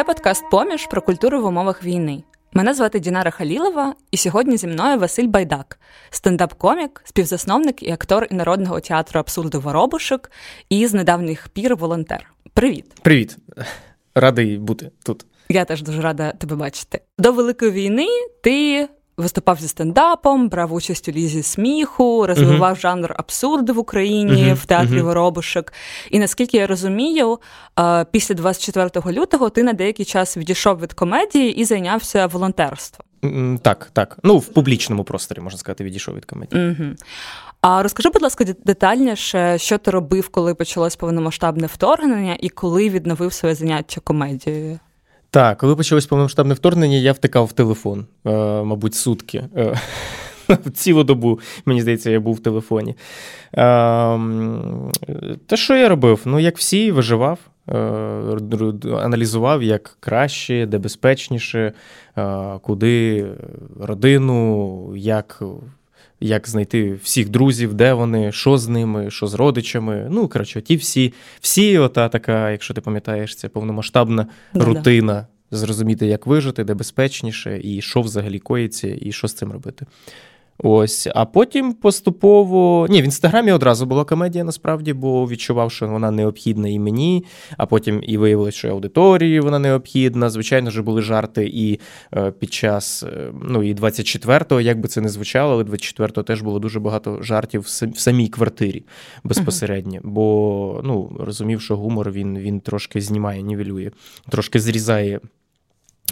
Це подкаст Поміж про культуру в умовах війни. Мене звати Дінара Халілова, і сьогодні зі мною Василь Байдак, стендап-комік, співзасновник і актор Народного театру абсурду Воробушок і з недавніх пір волонтер. Привіт, привіт, радий бути тут. Я теж дуже рада тебе бачити. До великої війни ти виступав зі стендапом, брав участь у лізі сміху, розвивав uh-huh. жанр абсурду в Україні uh-huh. в театрі uh-huh. Воробушек. І наскільки я розумію, після 24 лютого ти на деякий час відійшов від комедії і зайнявся волонтерством. Так, так. Ну, в публічному просторі, можна сказати, відійшов від комедії. Угу. А розкажи, будь ласка, детальніше, що ти робив, коли почалось повномасштабне вторгнення, і коли відновив своє заняття комедією? Так, коли почалось повномасштабне вторгнення, я втикав в телефон, е, мабуть, сутки. Е, цілу добу, мені здається, я був в телефоні. Е, та що я робив? Ну, як всі, виживав, аналізував, як краще, де безпечніше, куди родину, як як знайти всіх друзів, де вони, що з ними, що з родичами. Ну, коротше, ті всі, всі, ота така, якщо ти пам'ятаєш, це повномасштабна да, рутина. Зрозуміти, як вижити, де безпечніше, і що взагалі коїться, і що з цим робити. Ось, а потім поступово. Ні, в інстаграмі одразу була комедія, насправді, бо відчував, що вона необхідна і мені, а потім і виявилось, що аудиторії вона необхідна. Звичайно ж, були жарти і е, під час е, ну, і 24-го, як би це не звучало, але 24-го теж було дуже багато жартів в самій квартирі безпосередньо. Uh-huh. Бо ну, розумів, що гумор він, він трошки знімає, нівелює, трошки зрізає.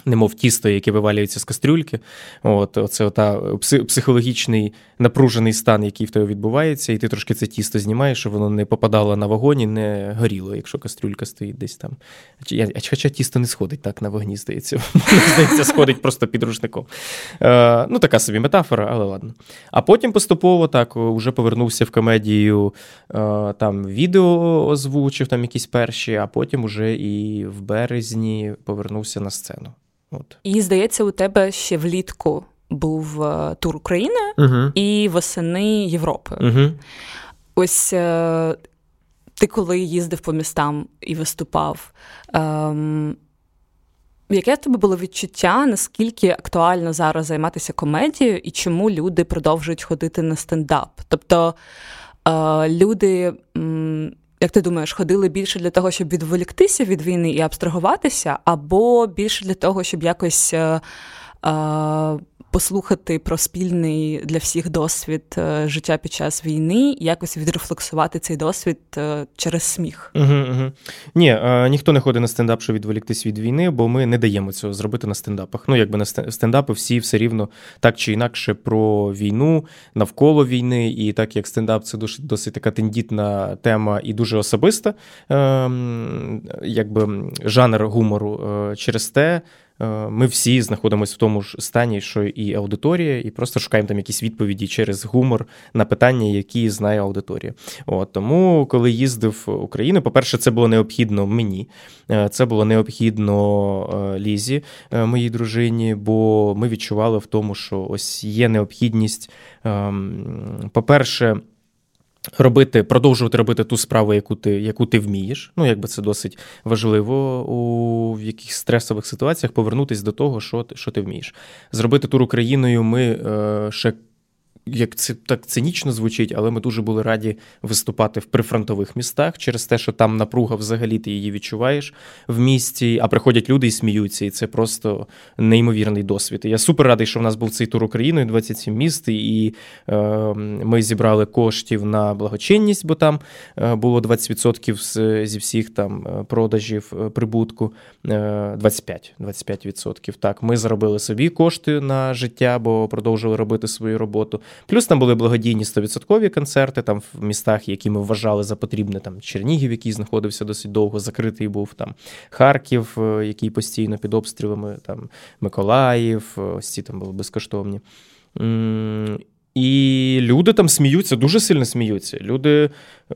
Немов тісто, яке вивалюється з кастрюльки. От, Оце ота психологічний напружений стан, який в тебе відбувається, і ти трошки це тісто знімаєш, щоб воно не попадало на вогонь і не горіло, якщо кастрюлька стоїть десь там. Хоча тісто не сходить так на вогні, здається. Здається, сходить просто під рушником. Е, Ну, така собі метафора, але ладно. А потім поступово так вже повернувся в комедію, е, там відео озвучив, там якісь перші, а потім уже і в березні повернувся на сцену. От. І здається, у тебе ще влітку був е, тур України uh і восени Європи. uh Ось е, ти коли їздив по містам і виступав. Ем, Яке в тебе було відчуття, наскільки актуально зараз займатися комедією і чому люди продовжують ходити на стендап? Тобто е, люди як ти думаєш, ходили більше для того, щоб відволіктися від війни і абстрагуватися, або більше для того, щоб якось е, е, послухати про спільний для всіх досвід е, життя під час війни, і якось відрефлексувати цей досвід е, через сміх. Угу, угу. Ні, е, ніхто не ходить на стендап, щоб відволіктись від війни, бо ми не даємо цього зробити на стендапах. Ну, якби на стендапи всі все рівно так чи інакше про війну, навколо війни, і так як стендап це досить, досить така тендітна тема і дуже особиста, ем, якби жанр гумору через те. Е, ми всі знаходимося в тому ж стані, що і аудиторія, і просто шукаємо там якісь відповіді через гумор на питання, які знає аудиторія. От Тому, коли їздив в Україну, по-перше, це було необхідно мені, е, це було необхідно е, Лізі, моїй дружині, бо ми відчували в тому, що ось є необхідність, ем, по-перше, Робити, продовжувати робити ту справу, яку ти яку ти вмієш. Ну, якби це досить важливо у в якихось стресових ситуаціях повернутися до того, що що ти вмієш. Зробити тур Україною ми е, ще як це так цинічно звучить, але ми дуже були раді виступати в прифронтових містах через те, що там напруга взагалі ти її відчуваєш в місті, а приходять люди і сміються, і це просто неймовірний досвід. Я супер радий, що в нас був цей тур Україною, 27 міст, і е, ми зібрали коштів на благочинність, бо там е, було 20% з, зі всіх там е, продажів е, прибутку. Е, 25 25%. Так, ми заробили собі кошти на життя, бо продовжили робити свою роботу. Плюс там були благодійні 100% концерти там в містах, які ми вважали за потрібне. Там Чернігів, який знаходився досить довго, закритий був там Харків, е, який постійно під обстрілами, там Миколаїв, е, ось ці там були безкоштовні. І люди там сміються, дуже сильно сміються. Люди е,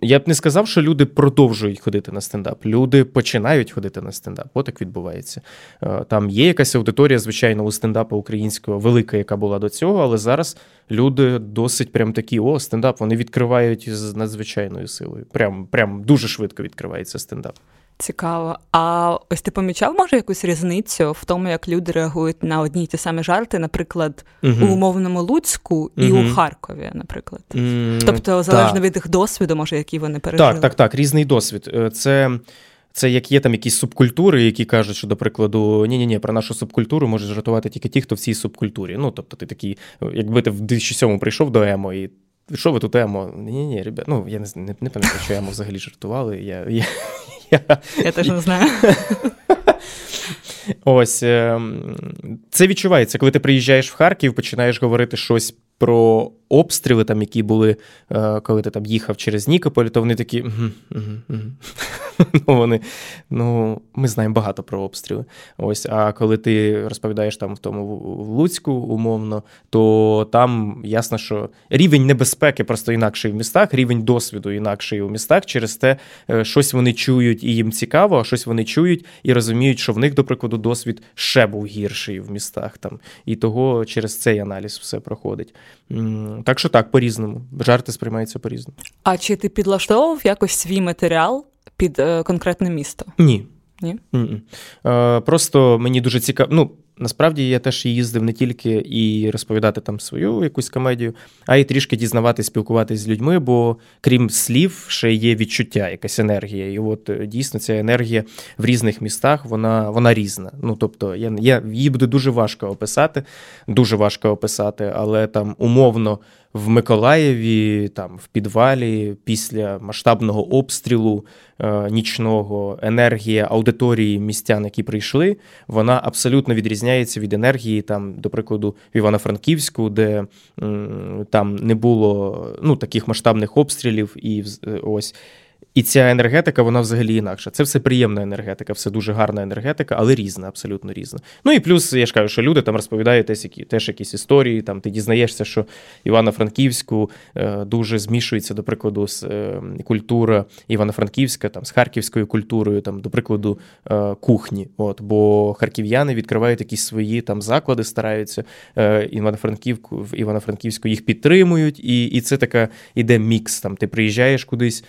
я б не сказав, що люди продовжують ходити на стендап. Люди починають ходити на стендап. Отак відбувається. Е, там є якась аудиторія, звичайно, у стендапу українського велика, яка була до цього, але зараз люди досить прям такі: о, стендап, вони відкривають з надзвичайною силою. Прям, Прям дуже швидко відкривається стендап. Цікаво. А ось ти помічав, може, якусь різницю в тому, як люди реагують на одні й ті самі жарти, наприклад, угу. у умовному Луцьку і угу. у Харкові, наприклад. Mm, тобто, залежно так. від їх досвіду, може, які вони пережили. Так, так, так, різний досвід. Е, це. Це як є там якісь субкультури, які кажуть, що, до прикладу, ні ні ні про нашу субкультуру можуть жартувати тільки ті, хто в цій субкультурі. Ну, тобто, ти такий, якби ти в 2007 прийшов до емо, і що ви тут емо? Ні, ні, ребят, ну я не не, не пам'ятаю, що емо взагалі жартували. Я я, я... я теж не знаю. Ось ем, це відчувається, коли ти приїжджаєш в Харків, починаєш говорити щось про обстріли, там, які були, е, коли ти там їхав через Нікополь, то вони такі. ну, вони, ну, Ми знаємо багато про обстріли. Ось, А коли ти розповідаєш там в тому в Луцьку, умовно, то там ясно, що рівень небезпеки просто інакший в містах, рівень досвіду інакший у містах. Через те, е, щось вони чують і їм цікаво, а щось вони чують і розуміють, що в них, до прикладу, досвід ще був гірший в містах. там. І того через цей аналіз все проходить. Так що так, по-різному. Жарти сприймаються по-різному. А чи ти підлаштовував якось свій матеріал під е, конкретне місто? Ні. Ні? Е, Просто мені дуже цікаво. Ну, Насправді я теж їздив не тільки і розповідати там свою якусь комедію, а й трішки дізнаватися, спілкуватися з людьми, бо крім слів, ще є відчуття, якась енергія. І от е, дійсно ця енергія в різних містах вона вона різна. Ну тобто, я, я її буде дуже важко описати, дуже важко описати, але там умовно в Миколаєві, там в підвалі, після масштабного обстрілу е, нічного енергія аудиторії містян, які прийшли, вона абсолютно відрізняється від енергії, там, до прикладу, в Івано-Франківську, де м, там не було ну, таких масштабних обстрілів, і е, ось. І ця енергетика, вона взагалі інакша. Це все приємна енергетика, все дуже гарна енергетика, але різна, абсолютно різна. Ну і плюс, я ж кажу, що люди там розповідають теж, які, теж якісь історії. Там Ти дізнаєшся, що Івано-Франківську е, дуже змішується, до прикладу, з е, культура Івано-Франківська, там з харківською культурою, там, до прикладу, е, кухні. От, Бо харків'яни відкривають якісь свої там заклади, стараються е, Івано-Франківську в Івано-Франківську їх підтримують, і і це така іде мікс. Там Ти приїжджаєш кудись.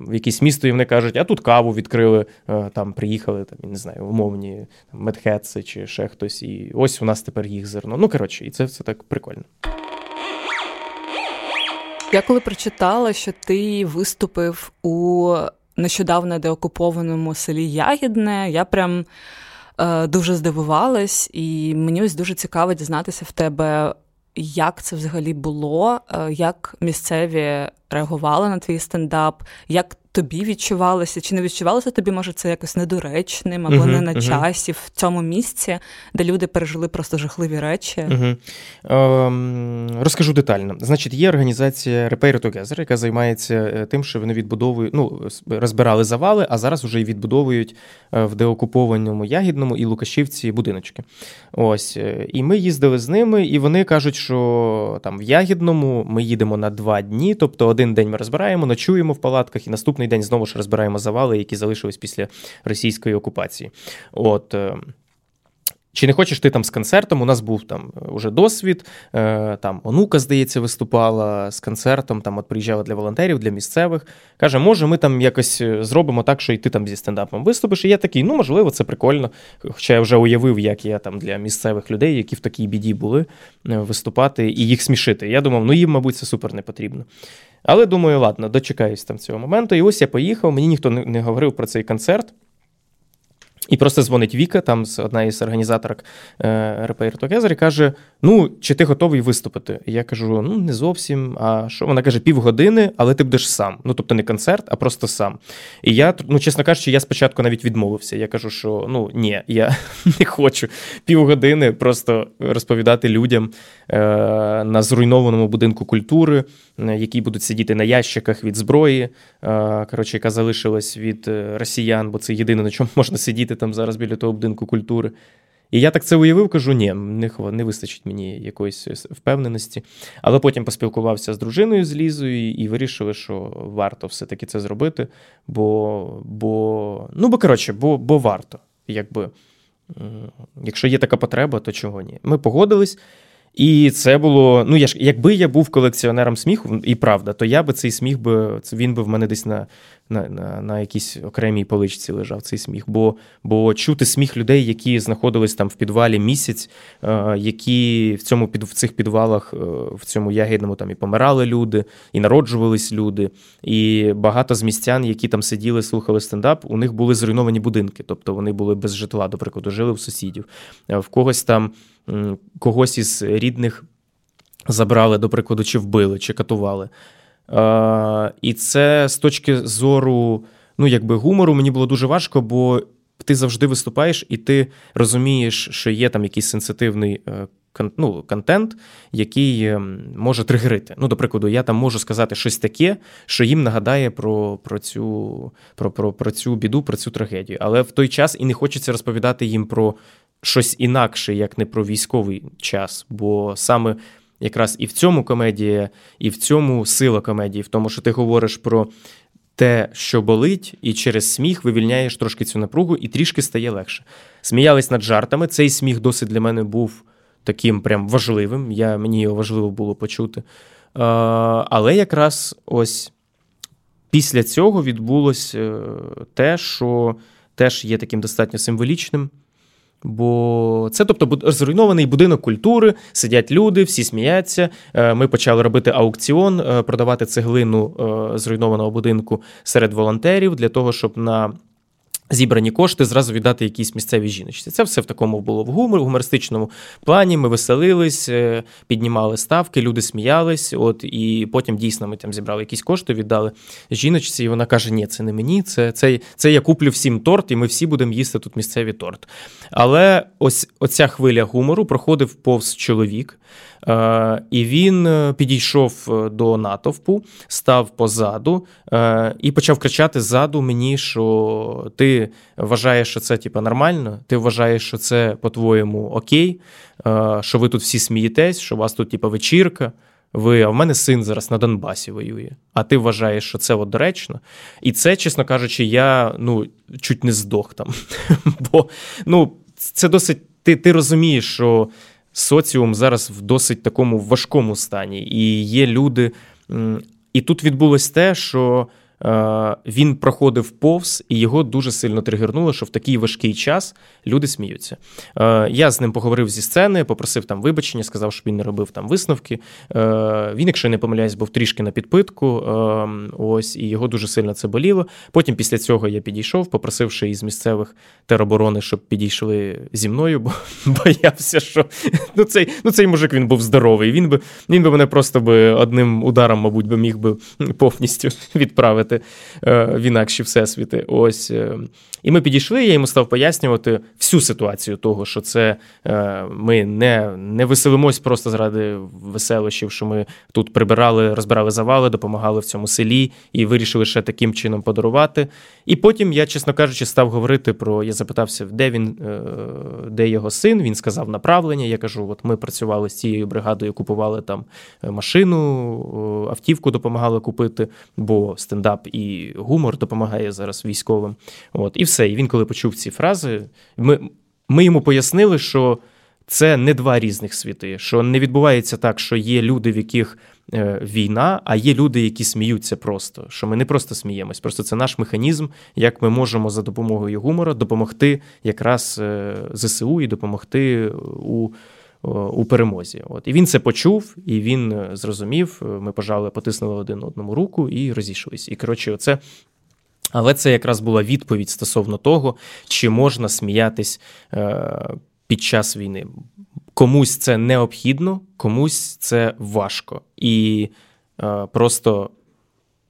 В якесь місто, і вони кажуть, а тут каву відкрили, е, там приїхали, там, не знаю, умовні медхетси чи ще хтось. І ось у нас тепер їх зерно. Ну, коротше, і це все так прикольно. Я коли прочитала, що ти виступив у нещодавно деокупованому селі Ягідне, я прям е, дуже здивувалась, і мені ось дуже цікаво дізнатися в тебе, як це взагалі було, е, як місцеві реагували на твій стендап, як тобі відчувалося, чи не відчувалося тобі, може, це якось недоречним або uh-huh, не на uh-huh. часі в цьому місці, де люди пережили просто жахливі речі? Uh-huh. Ем, Розкажу детально. Значить, є організація Repair Together, яка займається е, тим, що вони відбудовують, ну, розбирали завали, а зараз вже і відбудовують е, в деокупованому Ягідному і Лукашівці будиночки. Ось. Е, і ми їздили з ними, і вони кажуть, що там в Ягідному ми їдемо на два дні, тобто один день ми розбираємо, ночуємо в палатках, і наступний день знову ж розбираємо завали, які залишились після російської окупації. От. Е, чи не хочеш ти там з концертом? У нас був там уже досвід. Е, там онука, здається, виступала з концертом. Там от приїжджала для волонтерів, для місцевих. Каже, може, ми там якось е, зробимо так, що і ти там зі стендапом виступиш. І я такий, ну можливо, це прикольно. Хоча я вже уявив, як я там для місцевих людей, які в такій біді були, виступати і їх смішити. Я думав, ну їм, мабуть, це супер не потрібно. Але думаю, ладно, дочекаюсь там цього моменту. І ось я поїхав, мені ніхто не говорив про цей концерт. І просто дзвонить Віка, там одна із організаторок е, Repair Together, і каже: Ну, чи ти готовий виступити? І я кажу: ну, не зовсім. А що? Вона каже, півгодини, але ти будеш сам. Ну, тобто не концерт, а просто сам. І я, ну, чесно кажучи, я спочатку навіть відмовився. Я кажу, що ну ні, я не хочу півгодини просто розповідати людям е, на зруйнованому будинку культури, е, які будуть сидіти на ящиках від зброї, коротше, яка залишилась від росіян, бо це єдине, на чому можна сидіти там зараз біля того будинку культури. І я так це уявив, кажу, ні, не не вистачить мені якоїсь впевненості. Але потім поспілкувався з дружиною з Лізою і вирішили, що варто все-таки це зробити. Бо, бо ну, бо коротше, бо, бо варто. Якби, Якщо є така потреба, то чого ні? Ми погодились. І це було. Ну, я ж якби я був колекціонером сміху, і правда, то я би цей сміх би він би в мене десь на на, на, на якійсь окремій поличці лежав цей сміх. Бо бо чути сміх людей, які знаходились там в підвалі місяць, е, які в цьому під в цих підвалах, е, в цьому ягідному там і помирали люди, і народжувались люди. І багато з містян, які там сиділи, слухали стендап, у них були зруйновані будинки, тобто вони були без житла, до прикладу, жили в сусідів. Е, в когось там когось із рідних забрали, до прикладу, чи вбили, чи катували. І це з точки зору ну, якби гумору мені було дуже важко, бо ти завжди виступаєш, і ти розумієш, що є там якийсь сенситивний е, ну, контент, який е, може тригерити. Ну, до прикладу, я там можу сказати щось таке, що їм нагадає про про, цю про, про, про цю біду, про цю трагедію. Але в той час і не хочеться розповідати їм про щось інакше, як не про військовий час. Бо саме якраз і в цьому комедія, і в цьому сила комедії, в тому, що ти говориш про те, що болить, і через сміх вивільняєш трошки цю напругу, і трішки стає легше. Сміялись над жартами. Цей сміх досить для мене був таким прям важливим. Я, Мені його важливо було почути. Але якраз ось після цього відбулося е, те, що теж є таким достатньо символічним. Бо це, тобто, зруйнований будинок культури, сидять люди, всі сміються. Е, ми почали робити аукціон, е, продавати цеглину е, зруйнованого будинку серед волонтерів для того, щоб на Зібрані кошти зразу віддати якійсь місцевій жіночці. Це все в такому було в гумор, в гумористичному плані. Ми веселились, е, піднімали ставки, люди сміялись. От і потім дійсно ми там зібрали якісь кошти, віддали жіночці. І вона каже: Ні, це не мені, це це, це я куплю всім торт, і ми всі будемо їсти тут місцевий торт. Але ось оця хвиля гумору проходив повз чоловік. Е, і він е, підійшов е, до натовпу, став позаду і почав кричати ззаду мені, що ти вважаєш, що це типу, нормально, ти вважаєш, що це по-твоєму окей, що ви тут всі смієтесь, що у вас тут типу, вечірка. Ви, а в мене син зараз на Донбасі воює, а ти вважаєш, що це от доречно. І це, чесно кажучи, я ну, чуть не здох там. Бо ну, це досить. Ти ти розумієш, що соціум зараз в досить такому важкому стані, і є люди. І тут відбулось те, що він проходив повз, і його дуже сильно тригернуло, що в такий важкий час люди сміються. Е, я з ним поговорив зі сцени, попросив там вибачення, сказав, щоб він не робив там висновки. Е, він, якщо не помиляюсь, був трішки на підпитку. Ось і його дуже сильно це боліло. Потім після цього я підійшов, попросивши із місцевих тероборони, щоб підійшли зі мною, бо боявся, що ну цей ну цей мужик він був здоровий. Він би він би мене просто би одним ударом, мабуть, би міг би повністю відправити потрапити е, в інакші всесвіти. Ось. Е, і ми підійшли, я йому став пояснювати всю ситуацію того, що це е, ми не не веселимось просто заради веселощів, що ми тут прибирали, розбирали завали, допомагали в цьому селі і вирішили ще таким чином подарувати. І потім я, чесно кажучи, став говорити про. Я запитався, де він, де його син. Він сказав направлення. Я кажу: от ми працювали з цією бригадою, купували там машину, автівку допомагали купити, бо стендап і гумор допомагає зараз військовим. От, І все. І він, коли почув ці фрази, ми, ми йому пояснили, що. Це не два різних світи, що не відбувається так, що є люди, в яких е, війна, а є люди, які сміються просто. Що ми не просто сміємось, просто це наш механізм, як ми можемо за допомогою гумора допомогти якраз е, ЗСУ і допомогти у у перемозі. От І він це почув, і він е, зрозумів. Е, ми пожали, потиснули один одному руку і розійшлись. І коротше, оце. Але це якраз була відповідь стосовно того, чи можна сміятись е, під час війни. Комусь це необхідно, комусь це важко. І е, просто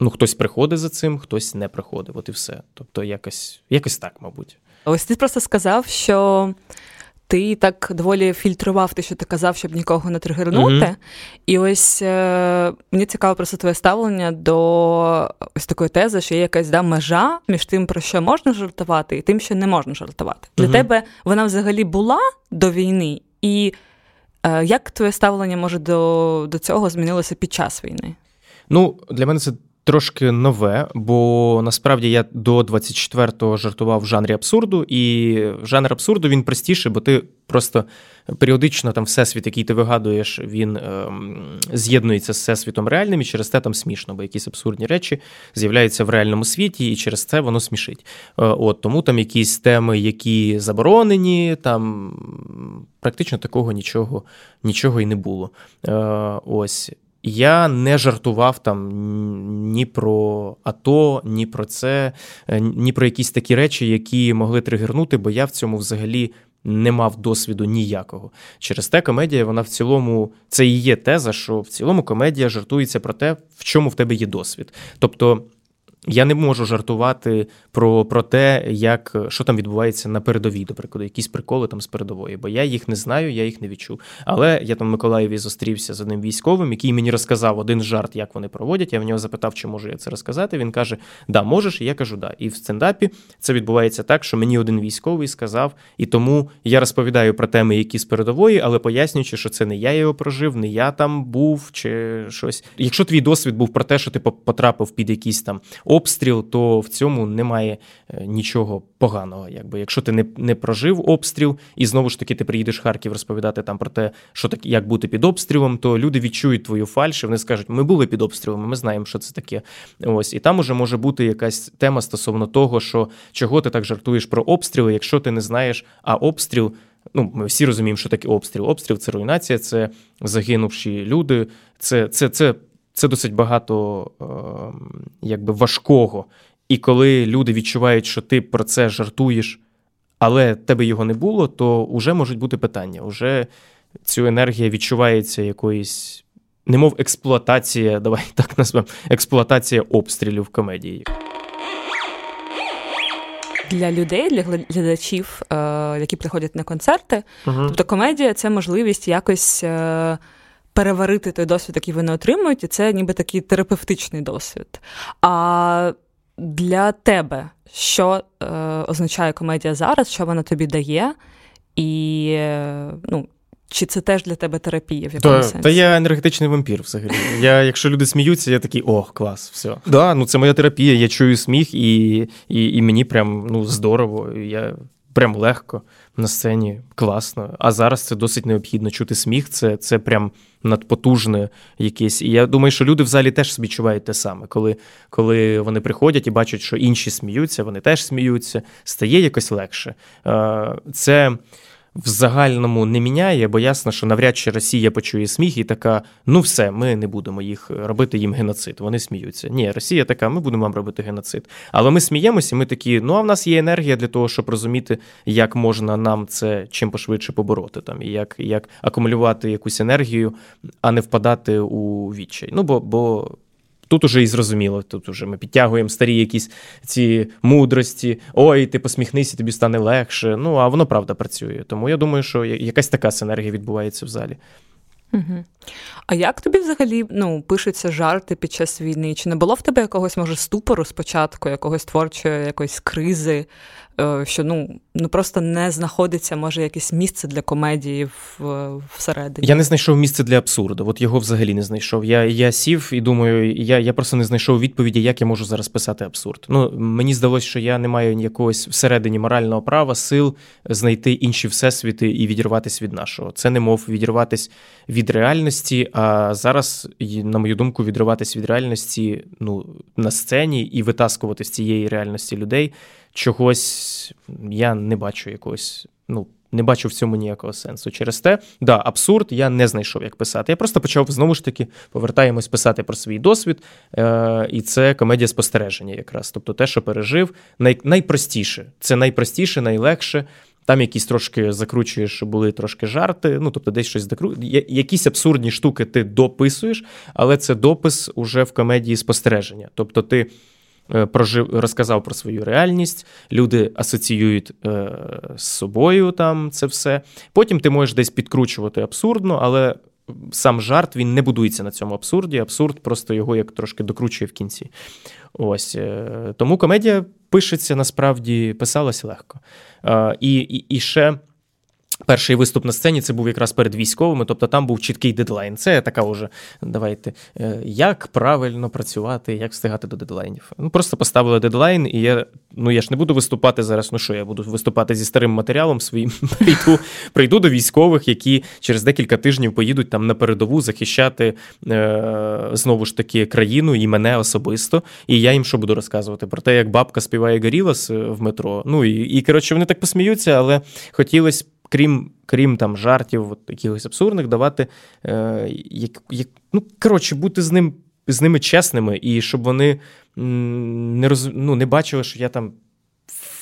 ну, хтось приходить за цим, хтось не приходить. От і все. Тобто, якось, якось так, мабуть. Ось ти просто сказав, що ти так доволі фільтрував те, що ти казав, щоб нікого не тригернути. Mm-hmm. І ось е, мені цікаво просто твоє ставлення до ось такої тези, що є якась да, межа між тим, про що можна жартувати, і тим, що не можна жартувати. Для mm-hmm. тебе вона взагалі була до війни, і е, як твоє ставлення може до, до цього змінилося під час війни? Ну, для мене це трошки нове, бо насправді я до 24-го жартував в жанрі абсурду, і жанр абсурду він простіший, бо ти просто періодично там всесвіт, який ти вигадуєш, він е, з'єднується з всесвітом реальним, і через те там смішно, бо якісь абсурдні речі з'являються в реальному світі, і через це воно смішить. Е, от Тому там якісь теми, які заборонені, там практично такого нічого нічого і не було. Е, Ось. Я не жартував там ні про АТО, ні про це, е, ні про якісь такі речі, які могли тригернути, бо я в цьому взагалі не мав досвіду ніякого. Через те комедія, вона в цілому, це і є теза, що в цілому комедія жартується про те, в чому в тебе є досвід. Тобто. Я не можу жартувати про про те, як що там відбувається на передовій, до прикладу, якісь приколи там з передової, бо я їх не знаю, я їх не відчув. Але я там в Миколаєві зустрівся з одним військовим, який мені розказав один жарт, як вони проводять. Я в нього запитав, чи можу я це розказати. Він каже: Да, можеш, і я кажу, да. І в стендапі це відбувається так, що мені один військовий сказав, і тому я розповідаю про теми, які з передової, але пояснюючи, що це не я його прожив, не я там був чи щось. Якщо твій досвід був про те, що ти потрапив під якісь там обстріл, то в цьому немає е, нічого поганого. Якби Якщо ти не не прожив обстріл, і знову ж таки ти приїдеш в Харків розповідати там про те, що так, як бути під обстрілом, то люди відчують твою фальш, і вони скажуть, ми були під обстрілами, ми знаємо, що це таке. Ось І там уже може бути якась тема стосовно того, що чого ти так жартуєш про обстріли, якщо ти не знаєш, а обстріл. Ну, ми всі розуміємо, що таке обстріл. Обстріл це руйнація, це загинувші люди, це це, це це досить багато е, якби важкого. І коли люди відчувають, що ти про це жартуєш, але тебе його не було, то вже можуть бути питання. Уже цю енергія відчувається якоюсь, немов експлуатація, давай так назвемо, експлуатація обстрілів в комедії. Для людей, для глядачів, е, які приходять на концерти, угу. тобто комедія це можливість якось е, переварити той досвід, який вони отримують, і це ніби такий терапевтичний досвід. А для тебе що е, означає комедія зараз, що вона тобі дає, і е, ну, чи це теж для тебе терапія? в якому та, сенсі? Та я енергетичний вампір взагалі. Я, Якщо люди сміються, я такий ох, клас, все. Да, ну Це моя терапія, я чую сміх, і і, і мені прям ну, здорово. Я прям легко на сцені, класно. А зараз це досить необхідно чути сміх. Це це прям надпотужне якесь. І я думаю, що люди в залі теж відчувають те саме, коли коли вони приходять і бачать, що інші сміються, вони теж сміються, стає якось легше. Це в загальному не міняє, бо ясно, що навряд чи Росія почує сміх і така: ну все, ми не будемо їх робити їм геноцид. Вони сміються. Ні, Росія така, ми будемо вам робити геноцид. Але ми сміємося, ми такі, ну а в нас є енергія для того, щоб розуміти, як можна нам це чим пошвидше побороти, там і як як акумулювати якусь енергію, а не впадати у відчай. Ну бо бо. Тут уже і зрозуміло, тут уже ми підтягуємо старі якісь ці мудрості. Ой, ти посміхнися, тобі стане легше. Ну, а воно правда працює. Тому я думаю, що якась така синергія відбувається в залі. Угу. А як тобі взагалі ну, пишуться жарти під час війни? Чи не було в тебе якогось, може, ступору спочатку, якогось творчої якоїсь кризи, що ну, ну просто не знаходиться, може, якесь місце для комедії в, всередині? Я не знайшов місце для абсурду. От його взагалі не знайшов. Я я сів і думаю, я я просто не знайшов відповіді, як я можу зараз писати абсурд. Ну, Мені здалося, що я не маю якогось всередині морального права, сил знайти інші всесвіти і відірватися від нашого. Це не мов відірватися від реальності. А зараз, на мою думку, відриватись від реальності ну, на сцені і витаскувати з цієї реальності людей чогось я не бачу якогось. ну, не бачу в цьому ніякого сенсу. Через те, да, абсурд я не знайшов, як писати. Я просто почав знову ж таки повертаємось писати про свій досвід, е- і це комедія спостереження, якраз. Тобто те, що пережив, най- найпростіше. Це найпростіше, найлегше. Там якісь трошки закручуєш, були трошки жарти, ну тобто десь щось закру... Якісь абсурдні штуки ти дописуєш, але це допис уже в комедії спостереження. Тобто ти прожив, розказав про свою реальність, люди асоціюють е, з собою там це все. Потім ти можеш десь підкручувати абсурдно, але сам жарт він не будується на цьому абсурді. Абсурд просто його як трошки докручує в кінці. Ось е, Тому комедія пишеться насправді, писалася легко. І, і, І ще. Перший виступ на сцені це був якраз перед військовими, тобто там був чіткий дедлайн. Це така вже, давайте, е, як правильно працювати, як встигати до дедлайнів. Ну, Просто поставили дедлайн, і я ну я ж не буду виступати зараз. Ну що, я буду виступати зі старим матеріалом своїм. Прийду прийду до військових, які через декілька тижнів поїдуть там на передову захищати е, знову ж таки країну і мене особисто. І я їм що буду розказувати? Про те, як бабка співає Горілас е, в метро. Ну і, і коротше, вони так посміються, але хотілося крім крім там жартів, от, якихось абсурдних, давати е, як, як, ну, коротше, бути з ним. З ними чесними, і щоб вони не роз... ну, не бачили, що я там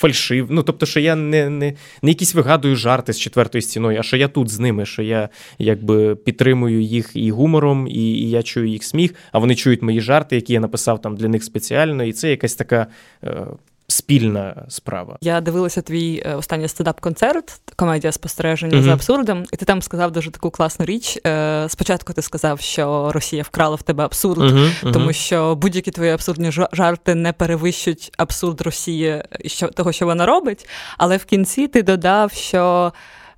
фальшив. Ну, тобто, що я не не, не якісь вигадую жарти з четвертою стіною, а що я тут з ними, що я якби підтримую їх і гумором, і і я чую їх сміх, а вони чують мої жарти, які я написав там для них спеціально. І це якась така е, спільна справа. Я дивилася твій е, останній стендап-концерт, комедія спостереження mm-hmm. за абсурдом, і ти там сказав дуже таку класну річ. Е, спочатку ти сказав, що Росія вкрала в тебе абсурд, mm-hmm. тому що будь-які твої абсурдні жарти не перевищують абсурд Росії що того, що вона робить. Але в кінці ти додав, що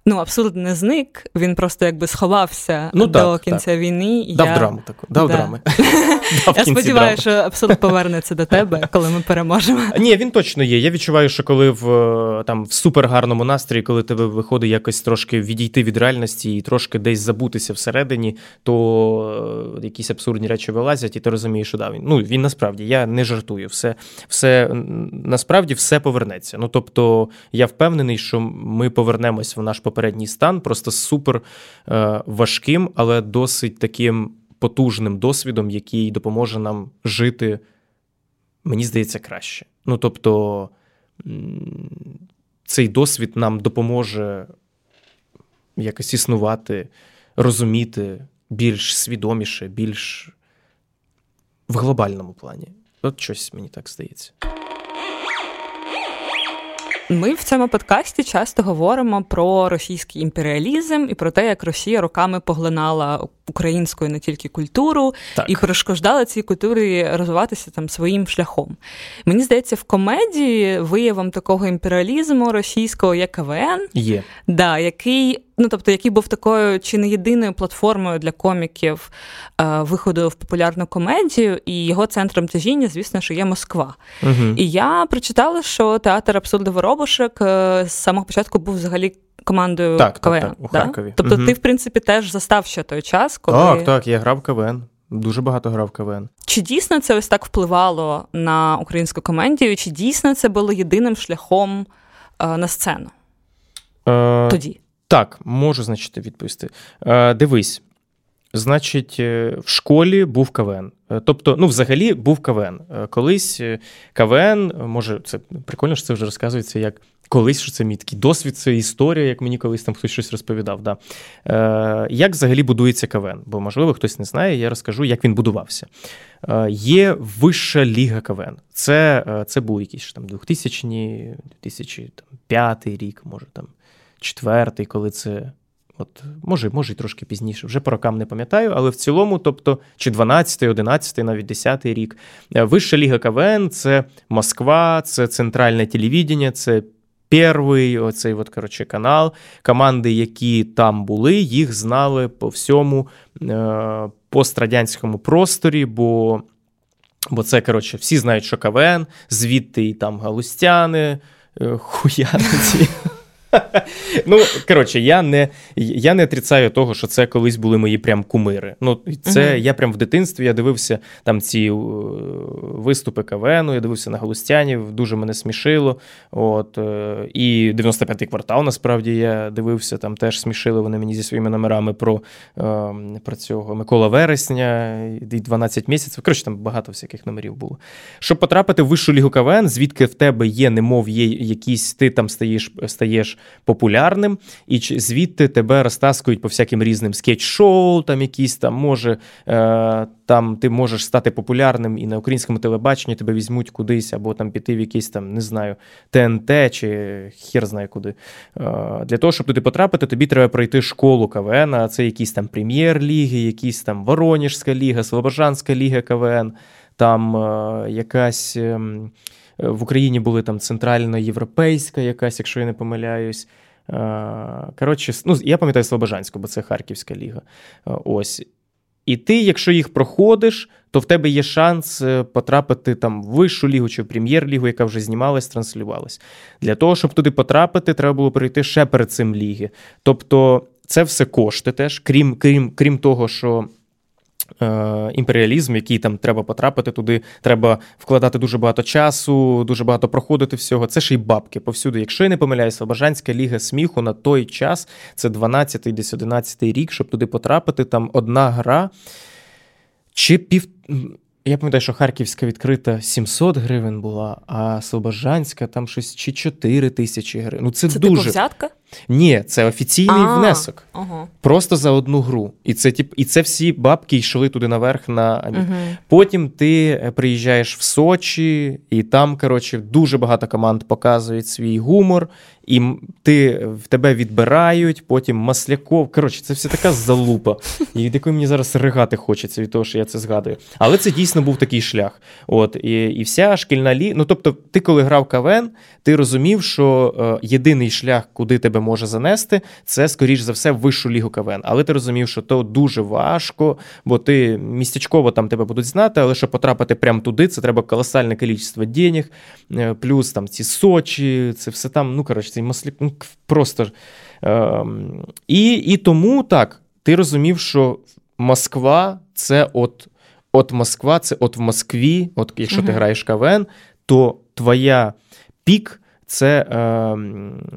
ну, абсурд не зник, він просто якби сховався ну, до кінця так. війни. Дав я... драму таку. Дав да. драми. Дав я сподіваюся, що абсурд повернеться до тебе, коли ми переможемо. Ні, він точно є. Я відчуваю, що коли в там в супергарному настрої, коли тебе виходить якось трошки відійти від реальності і трошки десь забутися всередині, то е, якісь абсурдні речі вилазять, і ти розумієш, що да, він ну він насправді я не жартую. Все, все насправді все повернеться. Ну тобто я впевнений, що ми повернемось в наш попередній стан, просто супер е, важким, але досить таким потужним досвідом, який допоможе нам жити, мені здається, краще. Ну тобто, цей досвід нам допоможе якось існувати, розуміти більш свідоміше, більш в глобальному плані. От щось мені так здається. Ми в цьому подкасті часто говоримо про російський імперіалізм і про те, як Росія роками поглинала українську не тільки культуру так. і перешкоджала цій культурі розвиватися там своїм шляхом. Мені здається, в комедії виявом такого імперіалізму російського є КВН, є. Да, який ну тобто, який був такою чи не єдиною платформою для коміків е, виходу в популярну комедію, і його центром тяжіння, звісно, що є Москва. Угу. І я прочитала, що театр абсурду Воробушек е, з самого початку був взагалі. Командою так, КВН. Так, так, у да? Харкові. Тобто угу. ти, в принципі, теж застав ще той час, коли. Так, так, я грав КВН. Дуже багато грав КВН. Чи дійсно це ось так впливало на українську комедію? Чи дійсно це було єдиним шляхом е, на сцену? Е, Тоді? Так, можу, значить, відповісти. Е, Дивись. Значить, е, в школі був КВН. Е, тобто, ну, взагалі, був КВН. Е, колись КВН, може, це прикольно, що це вже розказується як колись, що це мій такий досвід, це історія, як мені колись там хтось щось розповідав. Да. Е, Як взагалі будується КВН? Бо, можливо, хтось не знає, я розкажу, як він будувався. Е, Є вища ліга КВН. Це це був якийсь там 2000 2005 рік, може там четвертий, коли це. От, Може, може, і трошки пізніше, вже по рокам не пам'ятаю, але в цілому, тобто, чи 12-й, 11-й, навіть 10-й рік. Е, Вища Ліга КВН це Москва, це центральне телевідення, це перший оцей от, коротше, канал. Команди, які там були, їх знали по всьому е, пострадянському просторі, бо бо це, коротше, всі знають, що КВН, звідти і там галустяни, е, хуяниці. Ну, коротше, я не я не отрицаю того, що це колись були мої прям кумири. Ну, це uh я прям в дитинстві я дивився там ці е, виступи КВНу, я дивився на Галустянів, дуже мене смішило. От, е, І 95-й квартал, насправді, я дивився, там теж смішили вони мені зі своїми номерами про ем, про цього Микола Вересня і 12 місяців. Коротше, там багато всяких номерів було. Щоб потрапити в вищу лігу КВН, звідки в тебе є, немов є якісь, ти там стаєш стаєш популярним, і звідти тебе розтаскують по всяким різним скетч-шоу, там якісь там може е, там ти можеш стати популярним і на українському телебаченні тебе візьмуть кудись, або там піти в якийсь там, не знаю, ТНТ чи хер знає куди. Е, для того, щоб туди потрапити, тобі треба пройти школу КВН, а це якісь там прем'єр-ліги, якісь там Воронежська ліга, Слобожанська ліга КВН, там е, якась. Е, в Україні були там центральноєвропейська якась, якщо я не помиляюсь. Коротше, ну, я пам'ятаю Слобожанську, бо це Харківська ліга. Ось. І ти, якщо їх проходиш, то в тебе є шанс е, потрапити там в вищу лігу чи в прем'єр-лігу, яка вже знімалась, транслювалась. Для того, щоб туди потрапити, треба було пройти ще перед цим ліги. Тобто, це все кошти теж, крім, крім, крім того, що. Е, імперіалізм, який там треба потрапити туди, треба вкладати дуже багато часу, дуже багато проходити всього. Це ж і бабки повсюди. Якщо я не помиляюся, Бажанська ліга сміху на той час це 12-й, десь 11-й рік, щоб туди потрапити. Там одна гра чи пів. Я пам'ятаю, що Харківська відкрита 700 гривень була, а Слобожанська там щось чи 4 тисячі гривень. Ну це, це дуже типу взятка? Ні, це офіційний А, внесок. Ага. Просто за одну гру. І це тип, і це всі бабки йшли туди наверх на Угу. Потім ти е, приїжджаєш в Сочі, і там, коротше, дуже багато команд показують свій гумор, і м- ти в тебе відбирають, потім Масляков. Коротше, це все така залупа, і від якої мені зараз ригати хочеться від того, що я це згадую. Але це дійсно був такий шлях. От, і, і вся шкільна лі... Ну, тобто, ти, коли грав КВН, ти розумів, що е, єдиний шлях, куди тебе може занести, це, скоріш за все, вищу лігу КВН. Але ти розумів, що то дуже важко, бо ти містечково там тебе будуть знати, але щоб потрапити прямо туди, це треба колосальне кількість денег, е, плюс там ці Сочі, це все там, ну коротше, цей масляк, ну, просто. Е, і, і тому так, ти розумів, що Москва це от. От Москва, це от в Москві, от якщо ти граєш КВН, то твоя пік це е,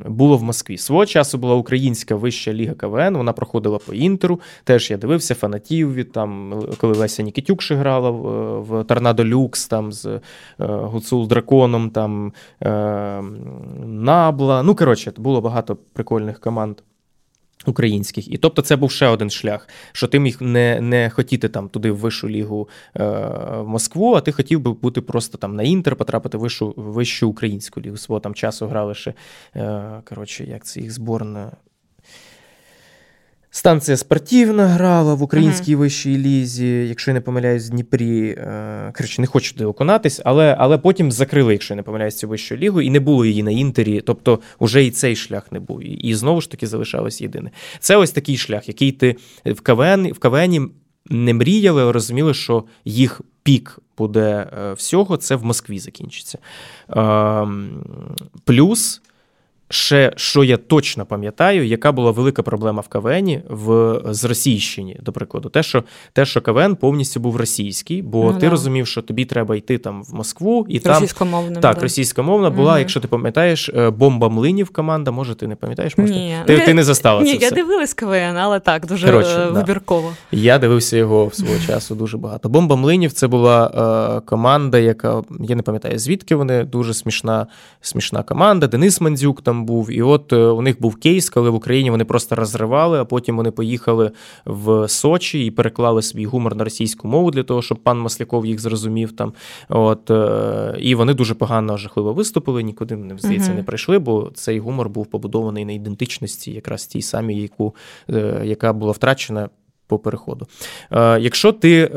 було в Москві. Свого часу була українська вища ліга КВН, вона проходила по інтеру. Теж я дивився фанатів від там, коли Леся Нікітюк ще грала в, в Торнадо Люкс там з е, Гуцул Драконом, там е, Набла. Ну, коротше, було багато прикольних команд. Українських, і тобто це був ще один шлях, що ти міг не не хотіти там туди в вищу лігу е, в Москву, а ти хотів би бути просто там на інтер, потрапити в вищу, вищу українську лігу. Свого там часу грали ще е, коротше, як це їх зборна. Станція спортивна грала в українській вищій лізі, якщо я не помиляюсь, в Дніпрі. Е, Коротше, не хочу туди окунатись, але, але потім закрили, якщо я не помиляюсь, цю вищу лігу, і не було її на інтері. Тобто, вже і цей шлях не був. І, знову ж таки залишалось єдине. Це ось такий шлях, який ти в КВН, в КВНі не мріяли, але розуміли, що їх пік буде е, всього, це в Москві закінчиться. Е, плюс. Ще що я точно пам'ятаю, яка була велика проблема в КВНі в з Російщині, до прикладу, те, що те, що КВН повністю був російський, бо Ну, ти да. розумів, що тобі треба йти там в Москву, і там Російськомовним. так, да. російськомовна була. Мгм. Якщо ти пам'ятаєш, е, бомба млинів команда. Може, ти не пам'ятаєш? Може, Ні. ти, ти не застала Ні, це я все. дивилась КВН, але так, дуже Коротше, е, да. вибірково. Я дивився його в свого часу дуже багато. Бомба млинів це була е, команда, яка я не пам'ятаю звідки вони. Дуже смішна, смішна команда. Денис Мандзюк там був. І от е, у них був кейс, коли в Україні вони просто розривали, а потім вони поїхали в Сочі і переклали свій гумор на російську мову для того, щоб пан Масляков їх зрозумів там. От е, і вони дуже погано жахливо виступили, нікуди не здається не прийшли, бо цей гумор був побудований на ідентичності, якраз тій самій, яку, е, яка була втрачена по переходу. Якщо ти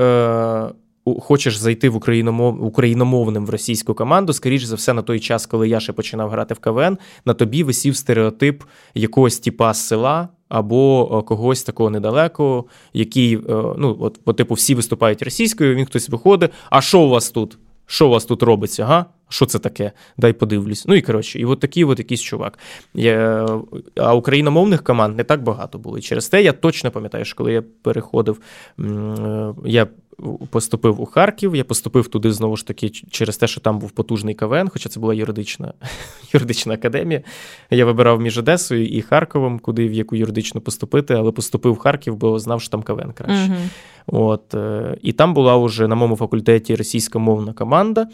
хочеш зайти в україномов, україномовним в російську команду, скоріш за все, на той час, коли я ще починав грати в КВН, на тобі висів стереотип якогось типа села. Або е, когось такого недалекого, який, е, ну, от, по типу, всі виступають російською, він хтось виходить. А що у вас тут? Що у вас тут робиться? Га? Що це таке? Дай подивлюсь. Ну і коротше, і от такий от якийсь чувак. Я, а україномовних команд не так багато було. І через те я точно пам'ятаю, що коли я переходив, е, я поступив у Харків, я поступив туди знову ж таки через те, що там був потужний КВН, хоча це була юридична, юридична академія. Я вибирав між Одесою і Харковом, куди в яку юридичну поступити, але поступив в Харків, бо знав, що там КВН краще. Мгм. От, е, і там була вже на моєму факультеті російськомовна команда.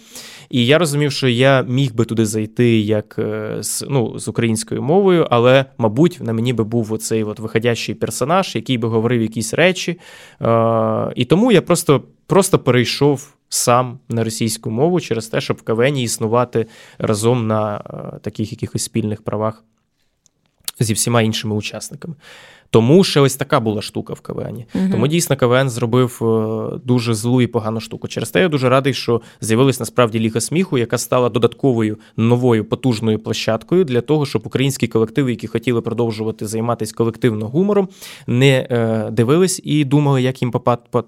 І я розумів, що я міг би туди зайти як е, з, ну, з українською мовою, але, мабуть, на мені би був оцей от виходящий персонаж, який би говорив якісь речі. Е, і тому я просто, просто перейшов. Сам на російську мову через те, щоб в КВНі існувати разом на таких якихось спільних правах зі всіма іншими учасниками. Тому ще ось така була штука в КВН. Угу. Тому дійсно КВН зробив е, дуже злу і погану штуку. Через те я дуже радий, що з'явилась насправді Ліга сміху, яка стала додатковою новою потужною площадкою для того, щоб українські колективи, які хотіли продовжувати займатися колективно гумором, не е, дивились і думали, як їм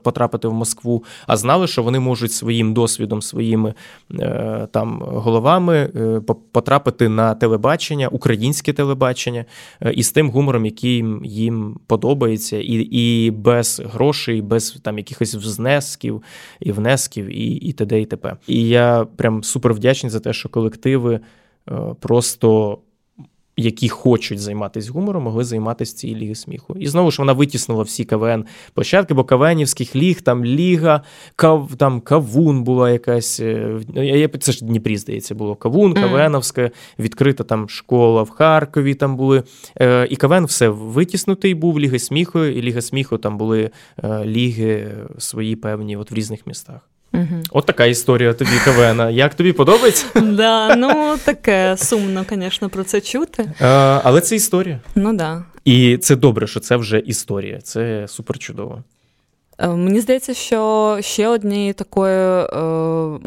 потрапити в Москву, а знали, що вони можуть своїм досвідом, своїми е, там головами потрапити на телебачення, українське телебачення із тим гумором, який їм подобається, і і без грошей, без там якихось взнесків і внесків, і і т.д. і т.п. І я прям супер вдячний за те, що колективи е, просто які хочуть займатися гумором, могли займатися цією ліги сміху. І знову ж вона витіснула всі КВН площадки, бо КВНівських ліг, там Ліга, кав, там Кавун була якась. Е, це ж Дніпрі, здається, було Кавун, КВНовська, відкрита там школа в Харкові. там були. Е, і КВН все витіснутий був, Ліга сміху, і Ліга сміху там були е, ліги свої певні от в різних містах. Угу. От така історія тобі КВН. Як тобі подобається? Да, Ну таке сумно, звісно, про це чути. А, Але це історія. Ну да. І це добре, що це вже історія. Це супер чудово. Е, мені здається, що ще однією такою е,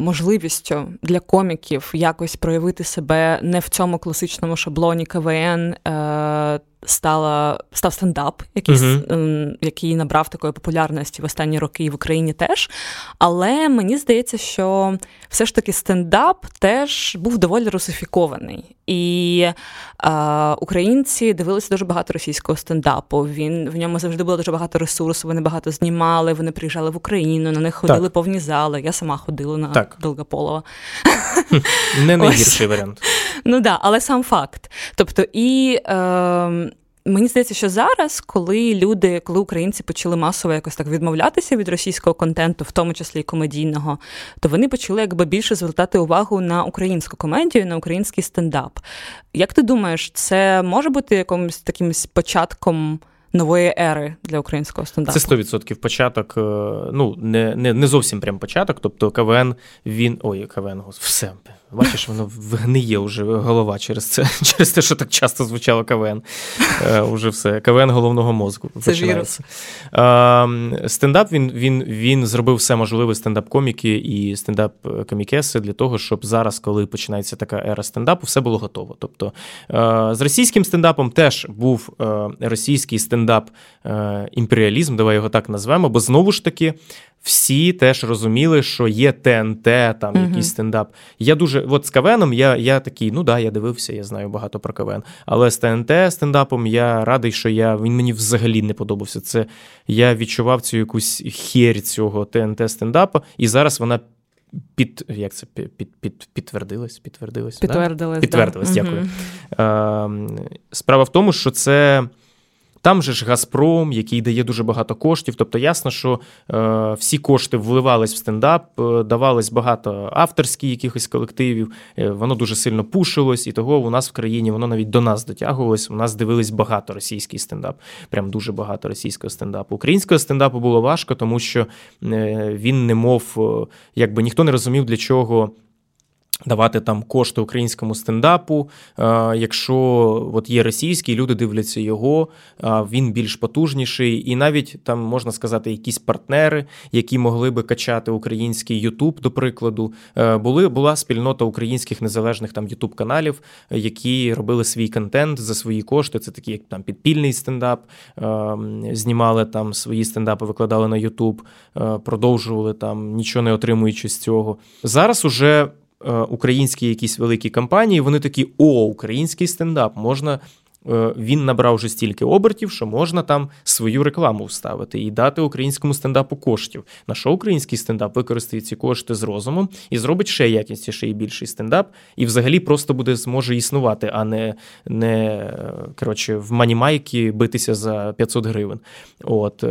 можливістю для коміків якось проявити себе не в цьому класичному шаблоні КВН. Е, стала став стендап, який, uh-huh. який набрав такої популярності в останні роки і в Україні теж. Але мені здається, що все ж таки стендап теж був доволі русифікований. І е, українці дивилися дуже багато російського стендапу. Він в ньому завжди було дуже багато ресурсу. Вони багато знімали. Вони приїжджали в Україну, на них ходили так. повні зали. Я сама ходила на так. Долгополова. Не найгірший варіант. Ну да, але сам факт. Тобто, і е, Мені здається, що зараз, коли люди, коли українці почали масово якось так відмовлятися від російського контенту, в тому числі і комедійного, то вони почали якби більше звертати увагу на українську комедію, на український стендап. Як ти думаєш, це може бути якимось таким початком? Нової ери для українського стендапу. Це 100% початок. Е, ну не не, не зовсім прям початок. Тобто КВН він. Ой, КВН, все Бачиш, воно вгниє вже голова через це, через те, що так часто звучало КВН. Е, Уже все. КВН головного мозку. Це вірус. Е, стендап він він, він зробив все можливе стендап-коміки і стендап-комікеси для того, щоб зараз, коли починається така ера стендапу, все було готово. Тобто е, з російським стендапом теж був російський стендап е, імперіалізм, давай його так назвемо, бо знову ж таки всі теж розуміли, що є ТНТ, там uh якийсь стендап. Я дуже, от з КВНом я я такий, ну да, я дивився, я знаю багато про КВН. Але з ТНТ стендапом я радий, що я він мені взагалі не подобався. Це я відчував цю якусь херь цього ТНТ стендапа, і зараз вона. Під як це під, під, під, підтвердилась? Підтвердилась, підтвердилась, да? підтвердилась, да. дякую. Угу. Справа в тому, що це там же ж Газпром, який дає дуже багато коштів. Тобто, ясно, що е, всі кошти вливались в стендап, е, давалось багато авторських якихось колективів, е, воно дуже сильно пушилось, і того у нас в країні воно навіть до нас дотягувалось. У нас дивились багато російський стендап, прям дуже багато російського стендапу. Українського стендапу було важко, тому що е, він не мов, е, якби ніхто не розумів, для чого. Давати там кошти українському стендапу. Якщо от є російський, люди дивляться його, він більш потужніший, і навіть там можна сказати, якісь партнери, які могли би качати український Ютуб, до прикладу, е, були була спільнота українських незалежних там Ютуб каналів, які робили свій контент за свої кошти. Це такі, як там підпільний стендап, знімали там свої стендапи, викладали на Ютуб, е, продовжували там, нічого не отримуючи з цього. Зараз уже. Е, українські якісь великі компанії, вони такі: о, український стендап, можна. Е, він набрав вже стільки обертів, що можна там свою рекламу вставити і дати українському стендапу коштів. На що український стендап використає ці кошти з розумом і зробить ще якісніший і більший стендап, і взагалі просто буде зможе існувати, а не не коротше в манімайки битися за 500 гривень. От.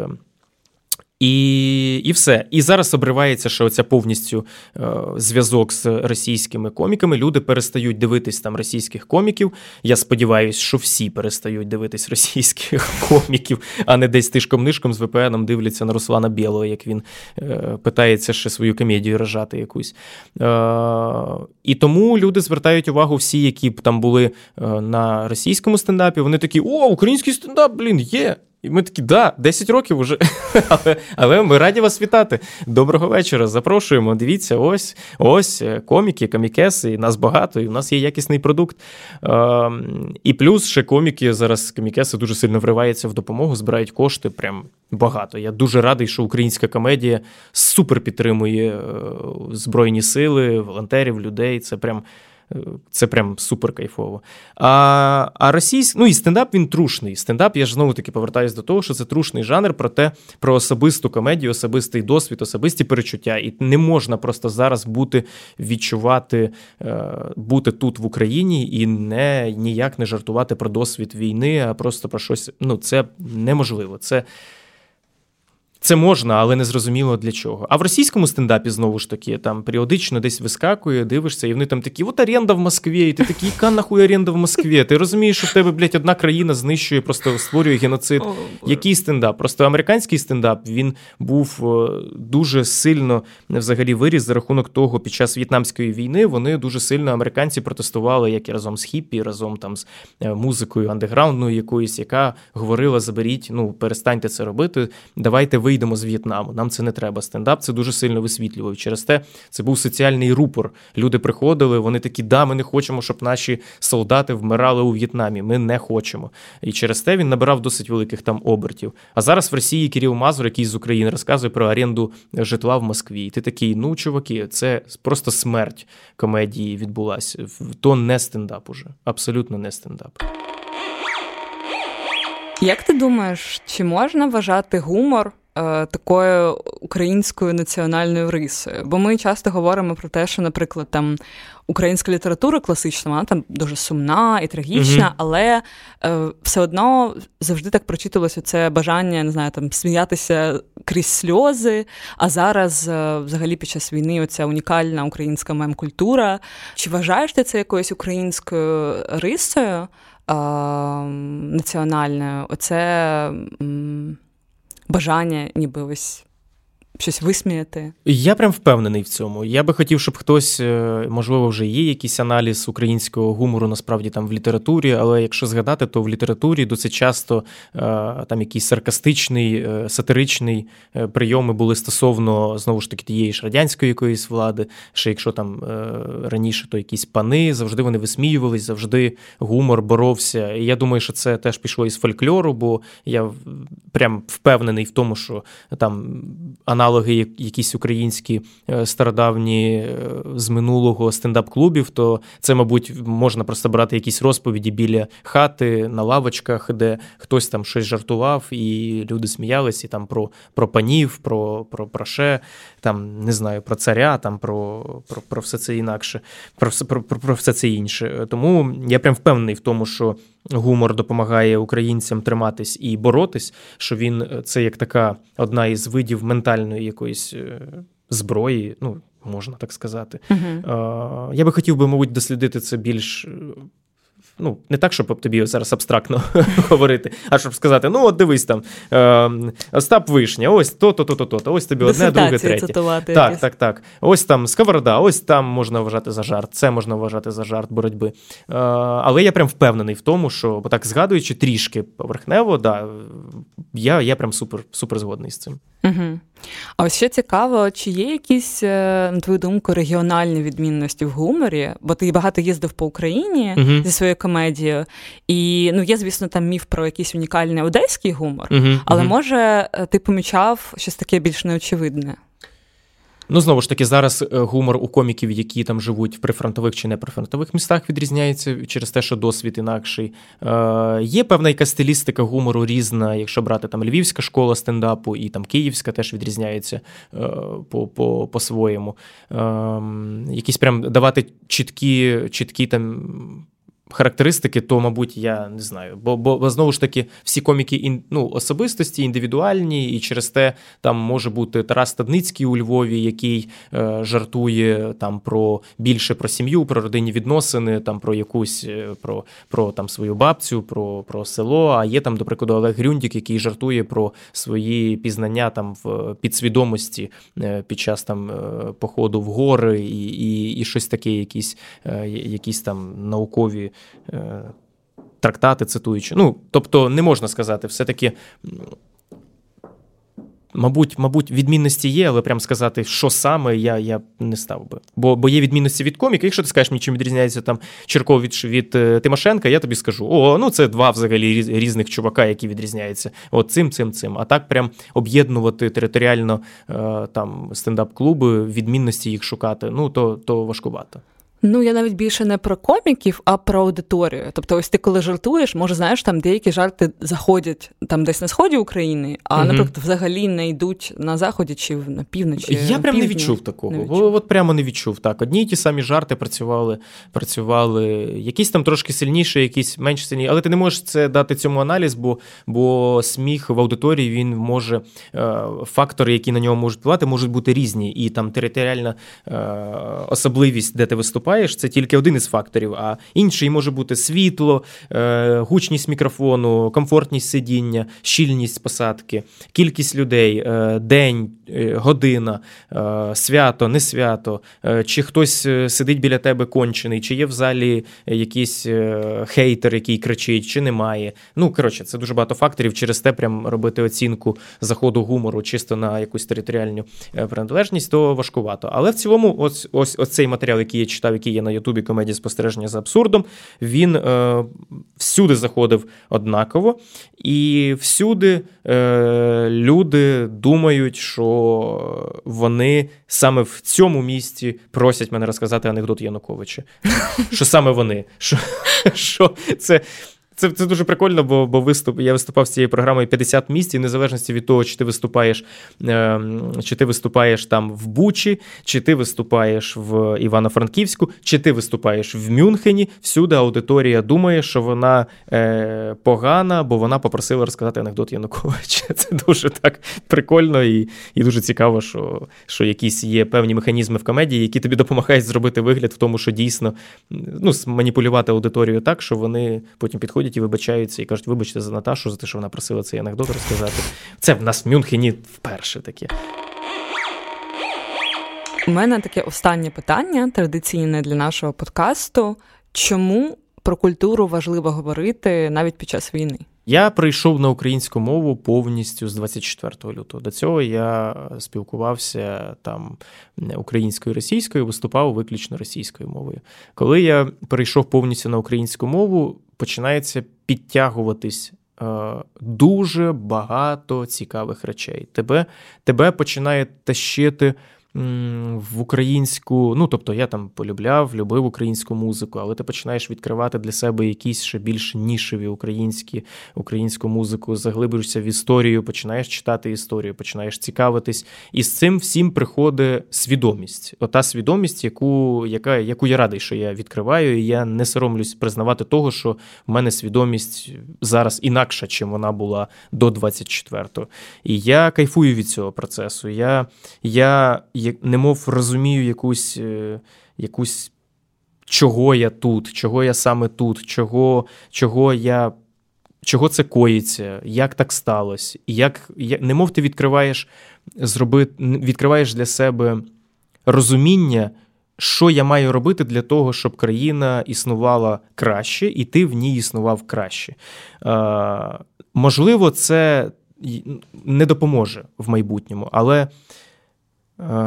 І і все. І зараз обривається, що оця повністю е, зв'язок з російськими коміками. Люди перестають дивитись там російських коміків. Я сподіваюся, що всі перестають дивитись російських коміків, а не десь тишком нишком з ВПНом дивляться на Руслана Білого, як він е, питається ще свою комедію рожати якусь. Е, І тому люди звертають увагу всі, які б там були е, на російському стендапі. Вони такі: о, український стендап, блін, є. І ми такі, да, 10 років уже. Але але ми раді вас вітати. Доброго вечора. Запрошуємо. Дивіться, ось ось е, коміки, комікеси, нас багато, і в нас є якісний продукт. Е, І плюс ще коміки зараз комікеси дуже сильно вриваються в допомогу, збирають кошти. Прям багато. Я дуже радий, що українська комедія супер підтримує е, Збройні сили, волонтерів, людей. Це прям. Це прям супер кайфово. А а російський, ну і стендап він трушний. Стендап, я ж знову таки повертаюся до того, що це трушний жанр про те, про особисту комедію, особистий досвід, особисті перечуття. І не можна просто зараз бути, відчувати, е, бути тут в Україні і не ніяк не жартувати про досвід війни, а просто про щось. Ну, це неможливо. Це. Це можна, але не зрозуміло для чого. А в російському стендапі знову ж таки там періодично десь вискакує, дивишся, і вони там такі: от оренда в Москві, і ти такий, яка нахуй оренда в Москві? Ти розумієш, що в тебе, блядь, одна країна знищує, просто створює геноцид. Який стендап? Просто американський стендап він був е, дуже сильно взагалі виріс за рахунок того, під час в'єтнамської війни вони дуже сильно американці протестували, як і разом з хіппі, разом там з е, музикою андеграундною якоюсь, яка говорила: заберіть, ну перестаньте це робити, давайте ви вийдемо з В'єтнаму. Нам це не треба. Стендап це дуже сильно висвітлював. Через те це був соціальний рупор. Люди приходили, вони такі, да, ми не хочемо, щоб наші солдати вмирали у В'єтнамі. Ми не хочемо. І через те він набирав досить великих там обертів. А зараз в Росії Кирил Мазур, який з України, розказує про оренду житла в Москві. І ти такий, ну чуваки, це просто смерть комедії відбулася. То не стендап уже. Абсолютно не стендап. Як ти думаєш, чи можна вважати гумор такою українською національною рисою. Бо ми часто говоримо про те, що, наприклад, там українська література класична, вона там дуже сумна і трагічна, mm але е, все одно завжди так прочиталося це бажання не знаю, там сміятися крізь сльози. А зараз, е, взагалі, під час війни, оця унікальна українська мем-культура. Чи вважаєш ти це якоюсь українською рисою? Е, національною, оце бажання, ніби ось щось висміяти. Я прям впевнений в цьому. Я би хотів, щоб хтось, е, можливо, вже є якийсь аналіз українського гумору насправді там в літературі, але якщо згадати, то в літературі досить часто е, там якийсь саркастичний, е, сатиричний прийоми були стосовно знову ж таки тієї ж радянської якоїсь влади. Ще якщо там раніше то якісь пани, завжди вони висміювались, завжди гумор боровся. І я думаю, що це теж пішло із фольклору, бо я прям впевнений в тому, що там аналіз аналоги, якісь українські е, стародавні е, з минулого стендап-клубів, то це, мабуть, можна просто брати якісь розповіді біля хати на лавочках, де хтось там щось жартував, і люди сміялися там про про панів, про про праше, там не знаю, про царя, там про про, про все це інакше, про про, про, про все це інше. Тому я прям впевнений в тому, що гумор допомагає українцям триматись і боротись, що він е, це як така одна із видів ментальної якоїсь е, зброї, ну можна так сказати. Uh-huh. Я би хотів би, мабуть, дослідити це більш е, ну, не так, щоб тобі зараз абстрактно говорити, а щоб сказати: ну, от дивись там, е, Остап Вишня, ось то-то, то-то, то-то, ось тобі одне, друге, третє. Цитувати так, якісь. так, так. Ось там сковорода, ось там можна вважати за жарт, це можна вважати за жарт боротьби. Е, але я прям впевнений в тому, що бо так згадуючи трішки поверхнево, да, я я прям супер, супер згодний з цим. Угу. А ось ще цікаво, чи є якісь, е, на твою думку, регіональні відмінності в гуморі? Бо ти багато їздив по Україні угу. зі своєю комедією, і ну є, звісно, там міф про якийсь унікальний одеський гумор, угу. але може е, ти помічав щось таке більш неочевидне? Ну, знову ж таки, зараз е, гумор у коміків, які там живуть в прифронтових чи неприфронтових містах, відрізняється через те, що досвід інакший. Е, Є певна якась стилістика гумору різна, якщо брати там львівська школа стендапу і там київська теж відрізняється е, по, по, по-своєму. Е, Якісь прям давати чіткі, чіткі там характеристики, то, мабуть, я не знаю. Бо бо, знову ж таки, всі коміки ну, особистості, індивідуальні, і через те там може бути Тарас Стадницький у Львові, який е, жартує там про більше про сім'ю, про родинні відносини, там про якусь е, про про там свою бабцю, про про село. А є там, до прикладу, Олег Грюндік, який жартує про свої пізнання там в підсвідомості е, під час там е, походу в гори, і і, і щось таке, якісь, е, якісь там наукові трактати цитуючи. Ну, тобто, не можна сказати, все-таки Мабуть, мабуть, відмінності є, але прям сказати, що саме, я я не став би. Бо бо є відмінності від коміка. Якщо ти скажеш мені, чим відрізняється там Черков від від е, Тимошенка, я тобі скажу: о, ну це два взагалі різних чувака, які відрізняються. От цим, цим, цим. А так прям об'єднувати територіально е, там стендап-клуби, відмінності їх шукати, ну то, то важкувато. Ну, я навіть більше не про коміків, а про аудиторію. Тобто, ось ти коли жартуєш, може, знаєш, там деякі жарти заходять там десь на сході України, а, угу. наприклад, взагалі не йдуть на заході чи на півночі. Я прям не відчув такого. Не відчув. От прямо не відчув. Так, одні й ті самі жарти працювали, працювали, якісь там трошки сильніші, якісь менш сильні. Але ти не можеш це дати цьому аналіз, бо бо сміх в аудиторії він може е, фактори, які на нього можуть впливати, можуть бути різні. І там територіальна е, особливість, де ти виступаєш виступаєш, це тільки один із факторів, а інший може бути світло, е, гучність мікрофону, комфортність сидіння, щільність посадки, кількість людей, е, день, е, година, свято, не свято, чи хтось сидить біля тебе кончений, чи є в залі якийсь хейтер, який кричить, чи немає. Ну, коротше, це дуже багато факторів. Через те прям робити оцінку заходу гумору чисто на якусь територіальну приналежність, то важкувато. Але в цілому, ось ось, ось цей матеріал, який я читав, який є на Ютубі комедії спостереження за абсурдом, він е, всюди заходив однаково, і всюди е, люди думають, що вони саме в цьому місці просять мене розказати анекдот Януковича. Що саме вони? Що, це це це дуже прикольно, бо бо виступ, я виступав з цією програмою 50 місць, і незалежності від того, чи ти виступаєш е, чи ти виступаєш там в Бучі, чи ти виступаєш в Івано-Франківську, чи ти виступаєш в Мюнхені. Всюди аудиторія думає, що вона е, погана, бо вона попросила розказати анекдот Януковича. Це дуже так прикольно і і дуже цікаво, що що якісь є певні механізми в комедії, які тобі допомагають зробити вигляд в тому, що дійсно ну, маніпулювати аудиторією так, що вони потім підходять приходять і вибачаються, і кажуть, вибачте за Наташу, за те, що вона просила цей анекдот розказати. Це в нас в Мюнхені вперше таке. У мене таке останнє питання, традиційне для нашого подкасту. Чому про культуру важливо говорити навіть під час війни? Я прийшов на українську мову повністю з 24 лютого. До цього я спілкувався там українською і російською, виступав виключно російською мовою. Коли я перейшов повністю на українську мову, починається підтягуватись е, дуже багато цікавих речей. Тебе, Тебе починає тащити в українську, ну тобто я там полюбляв, любив українську музику, але ти починаєш відкривати для себе якісь ще більш нішеві українські українську музику, заглибишся в історію, починаєш читати історію, починаєш цікавитись, і з цим всім приходить свідомість. Ота свідомість, яку яка, яку я радий, що я відкриваю, і я не соромлюсь признавати того, що в мене свідомість зараз інакша, чим вона була до 24-го. І я кайфую від цього процесу. Я, я немов розумію якусь, е, якусь чого я тут, чого я саме тут, чого чого я. Чого це коїться, як так сталося, як, як немов ти відкриваєш зробити, відкриваєш для себе розуміння, що я маю робити для того, щоб країна існувала краще, і ти в ній існував краще. Е, Можливо, це не допоможе в майбутньому, але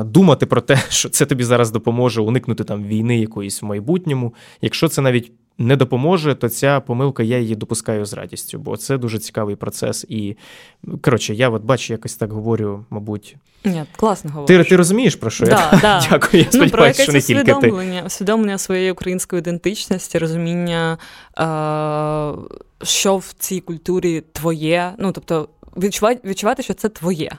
думати про те, що це тобі зараз допоможе уникнути там війни якоїсь в майбутньому. Якщо це навіть не допоможе, то ця помилка я її допускаю з радістю, бо це дуже цікавий процес. І коротше, я от бачу, якось так говорю, мабуть. Ні, класно говориш. Ти ти розумієш, про що да, я? Да. Дякую. Я ну, сподіваюся, що не тільки ти. усвідомлення своєї української ідентичності, розуміння, е- що в цій культурі твоє. Ну, тобто, відчувати, відчувати, що це твоє.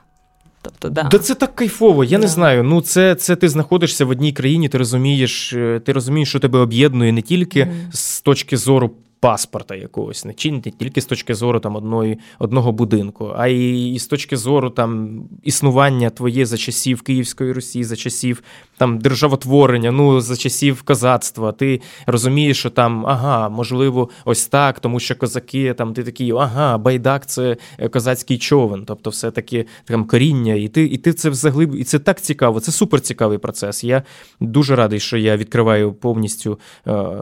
Тобто, да. да це так кайфово. Я да. не знаю. Ну, це це ти знаходишся в одній країні, ти розумієш, е, ти розумієш, що тебе об'єднує не тільки mm. з точки зору паспорта якогось, не не тільки з точки зору там одної, одного будинку, а й з точки зору там існування твоє за часів Київської Русі, за часів там державотворення, ну за часів козацтва. Ти розумієш, що там ага, можливо, ось так, тому що козаки там ти такий, ага, байдак це козацький човен, тобто, все таки там коріння, і ти і ти це взаглиб, і це так цікаво. Це супер цікавий процес. Я дуже радий, що я відкриваю повністю е,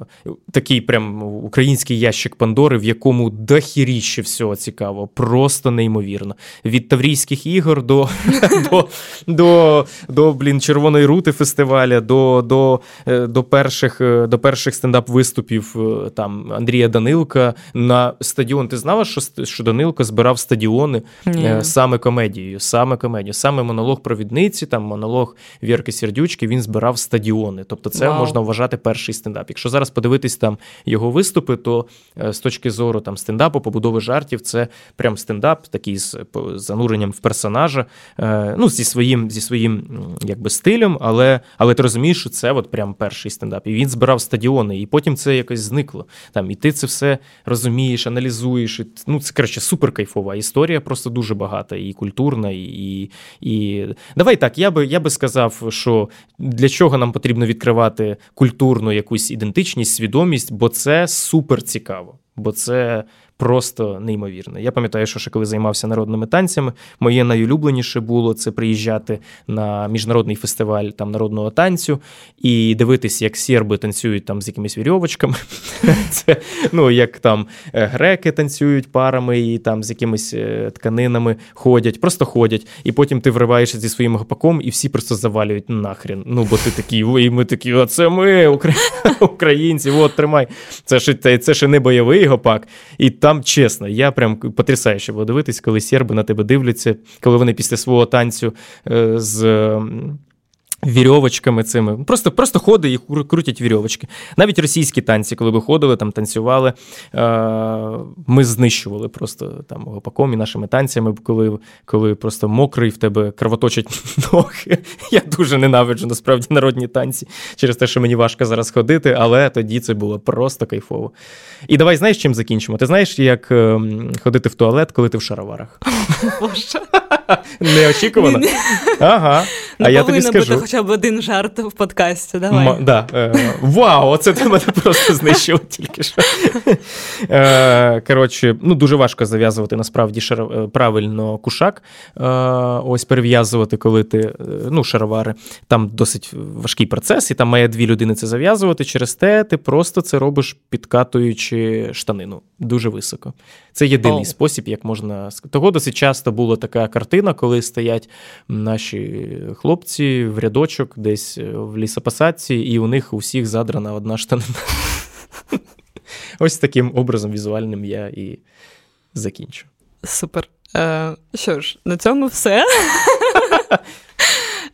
такий прям український невеличкий ящик Пандори, в якому дохіріще всього цікаво, просто неймовірно. Від Таврійських ігор до до, до, до блін, Червоної рути фестиваля, до до, е, до перших е, до перших стендап-виступів там Андрія Данилка на стадіон. Ти знала, що що Данилко збирав стадіони Ні. саме комедією, саме комедією, саме монолог провідниці, там монолог Вірки Сердючки, він збирав стадіони. Тобто, це Вау. можна вважати перший стендап. Якщо зараз подивитись там його виступи, то е, з точки зору там стендапу, побудови жартів, це прям стендап, такий з зануренням в персонажа, е, ну зі своїм зі своїм якби стилем, але але ти розумієш, що це от прям перший стендап. І він збирав стадіони, і потім це якось зникло. Там і ти це все розумієш, аналізуєш. І, Ну це коротше, супер кайфова історія, просто дуже багата, і культурна, і. і... Давай так, я би я би сказав, що для чого нам потрібно відкривати культурну якусь ідентичність, свідомість, бо це супер цікаво. Бо це просто неймовірно. Я пам'ятаю, що ще коли займався народними танцями, моє найулюбленіше було це приїжджати на міжнародний фестиваль там народного танцю і дивитися, як серби танцюють там з якимись вірьовочками. Це ну як там е, греки танцюють парами і там з якимись е, тканинами ходять, просто ходять. І потім ти вриваєшся зі своїм гопаком, і всі просто завалюють нахрен. Ну, бо ти такий, і ми такі, а це ми, українці, от тримай. Це ж це ще не бойовий гопак. І там там чесно, я прям потрясающе було дивитись, коли серби на тебе дивляться, коли вони після свого танцю е, з Вірьовочками цими. Просто просто ходить і крутять вірьовочки. Навіть російські танці, коли ви ходили, там танцювали, ми знищували просто там гопаком і нашими танцями, коли коли просто мокрий в тебе кровоточать ноги. Я дуже ненавиджу насправді народні танці через те, що мені важко зараз ходити, але тоді це було просто кайфово. І давай знаєш, чим закінчимо? Ти знаєш, як ем, ходити в туалет, коли ти в шароварах? Боже. Неочікувано? Ага. А я тобі скажу хоча б один жарт в подкасті. Давай. М- да. Е, Вау, оце ти мене просто знищив тільки що. Е, Коротше, ну дуже важко зав'язувати насправді шар... Е, правильно кушак. Е, Ось перев'язувати, коли ти е, ну, шаровари. Там досить важкий процес, і там має дві людини це зав'язувати. Через те ти просто це робиш, підкатуючи штанину дуже високо. Це єдиний oh. спосіб, як можна Того досить часто була така картина, коли стоять наші хлопці в рядочок десь е, в лісопосадці, і у них у всіх задрана одна штанина. Ось таким образом візуальним я і закінчу. Супер. Е, Що ж, на цьому все.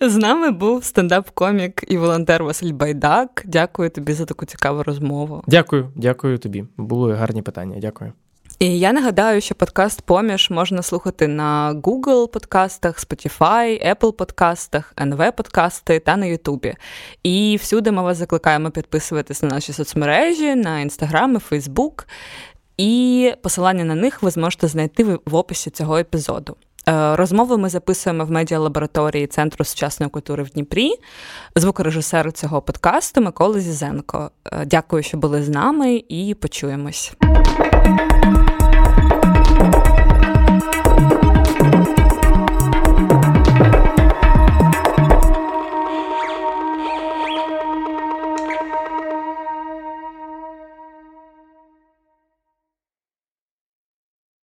З нами був стендап-комік і волонтер Василь Байдак. Дякую тобі за таку цікаву розмову. Дякую, дякую тобі. Були гарні питання. Дякую. І я нагадаю, що подкаст Поміж можна слухати на Google подкастах, Spotify, Apple подкастах, NV подкасти та на Ютубі. І всюди ми вас закликаємо підписуватись на наші соцмережі, на Instagram і Facebook. І посилання на них ви зможете знайти в описі цього епізоду. Е, розмови ми записуємо в медіалабораторії Центру сучасної культури в Дніпрі, звукорежисеру цього подкасту Микола Зізенко. Е, дякую, що були з нами, і почуємось.